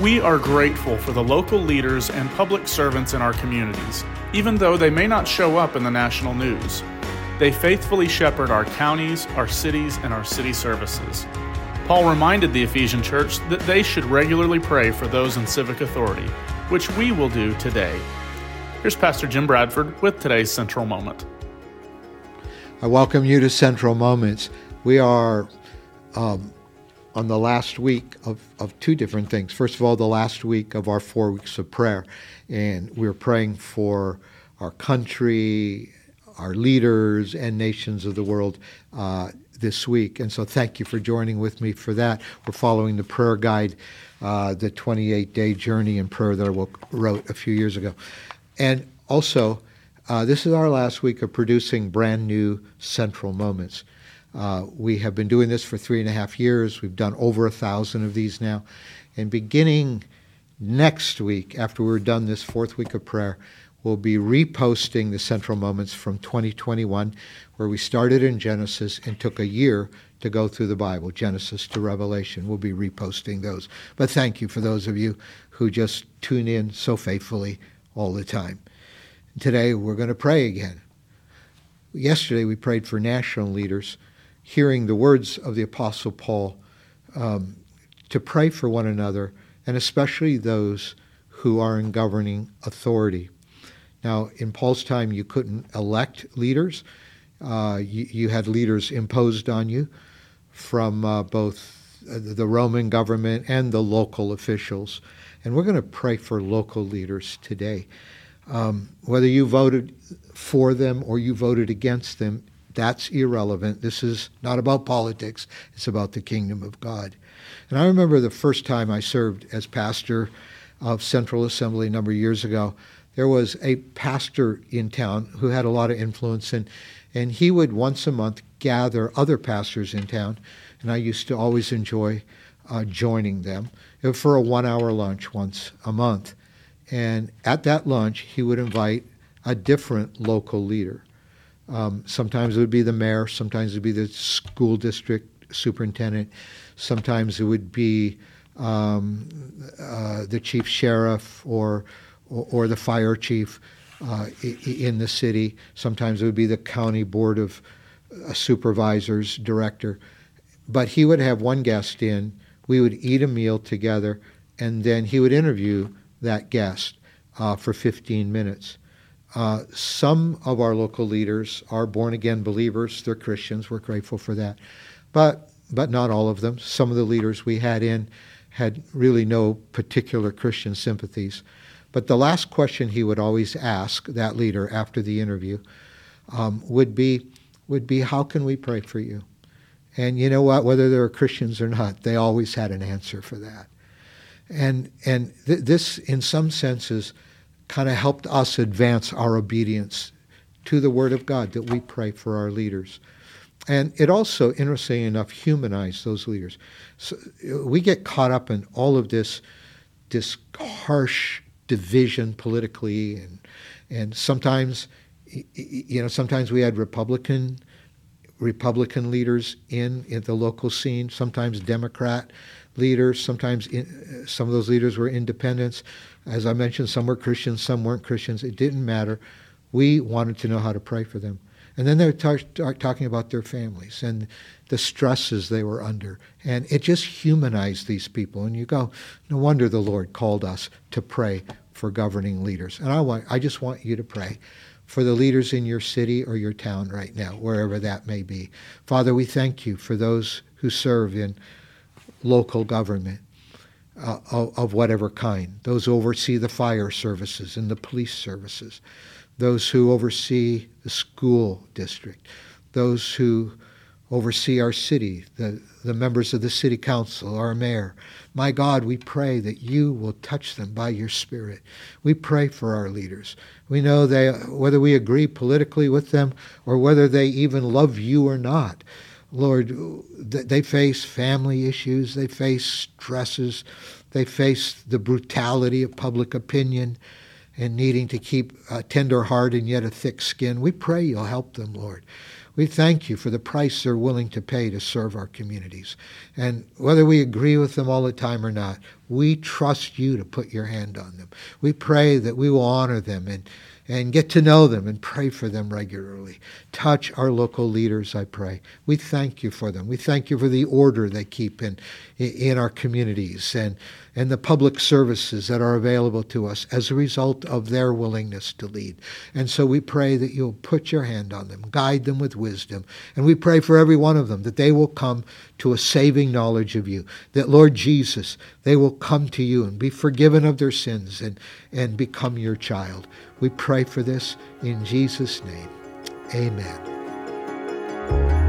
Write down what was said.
We are grateful for the local leaders and public servants in our communities, even though they may not show up in the national news. They faithfully shepherd our counties, our cities, and our city services. Paul reminded the Ephesian church that they should regularly pray for those in civic authority, which we will do today. Here's Pastor Jim Bradford with today's Central Moment. I welcome you to Central Moments. We are um, on the last week of, of two different things. First of all, the last week of our four weeks of prayer. And we're praying for our country, our leaders, and nations of the world uh, this week. And so thank you for joining with me for that. We're following the prayer guide, uh, the 28 day journey in prayer that I wrote a few years ago. And also, uh, this is our last week of producing brand new central moments. Uh, we have been doing this for three and a half years. We've done over a thousand of these now. And beginning next week, after we're done this fourth week of prayer, we'll be reposting the central moments from 2021, where we started in Genesis and took a year to go through the Bible, Genesis to Revelation. We'll be reposting those. But thank you for those of you who just tune in so faithfully all the time. Today we're going to pray again. Yesterday we prayed for national leaders hearing the words of the Apostle Paul um, to pray for one another, and especially those who are in governing authority. Now, in Paul's time, you couldn't elect leaders. Uh, you, you, had leaders imposed on you from uh, both the Roman government and the local officials. And we're going to pray for local leaders today. Um, whether you voted for them or you voted against them, that's irrelevant. This is not about politics, it's about the kingdom of God. And I remember the first time I served as pastor of Central Assembly a number of years ago. There was a pastor in town who had a lot of influence, and, and he would once a month gather other pastors in town, and I used to always enjoy uh, joining them for a one hour lunch once a month. And at that lunch, he would invite a different local leader. Um, sometimes it would be the mayor, sometimes it would be the school district superintendent, sometimes it would be um, uh, the chief sheriff or, or, or the fire chief uh, in the city. Sometimes it would be the county board of uh, supervisors, director. But he would have one guest in, we would eat a meal together, and then he would interview that guest uh, for 15 minutes. Uh, some of our local leaders are born again believers. They're Christians. We're grateful for that. But, but not all of them. Some of the leaders we had in had really no particular Christian sympathies. But the last question he would always ask that leader after the interview um, would be, would be, How can we pray for you? And you know what? Whether they're Christians or not, they always had an answer for that. And, and th- this, in some senses, kind of helped us advance our obedience to the Word of God that we pray for our leaders. And it also, interestingly enough, humanized those leaders. So we get caught up in all of this, this harsh division politically, and and sometimes, you know, sometimes we had Republican Republican leaders in in the local scene, sometimes Democrat leaders, sometimes in, some of those leaders were independents. As I mentioned, some were Christians, some weren't Christians. It didn't matter. We wanted to know how to pray for them. And then they were talking about their families and the stresses they were under. And it just humanized these people. And you go, no wonder the Lord called us to pray for governing leaders. And I, want, I just want you to pray for the leaders in your city or your town right now, wherever that may be. Father, we thank you for those who serve in local government uh, of, of whatever kind, those who oversee the fire services and the police services, those who oversee the school district, those who oversee our city, the, the members of the city council, our mayor. My God, we pray that you will touch them by your Spirit. We pray for our leaders. We know they, whether we agree politically with them or whether they even love you or not, Lord, they face family issues, they face stresses, they face the brutality of public opinion and needing to keep a tender heart and yet a thick skin. We pray you'll help them, Lord. We thank you for the price they're willing to pay to serve our communities. And whether we agree with them all the time or not, we trust you to put your hand on them. We pray that we will honor them and and get to know them and pray for them regularly. Touch our local leaders, I pray. We thank you for them. We thank you for the order they keep in, in our communities and, and the public services that are available to us as a result of their willingness to lead. And so we pray that you'll put your hand on them, guide them with wisdom. And we pray for every one of them that they will come to a saving knowledge of you, that Lord Jesus, they will come to you and be forgiven of their sins and, and become your child. We pray for this in Jesus' name. Amen.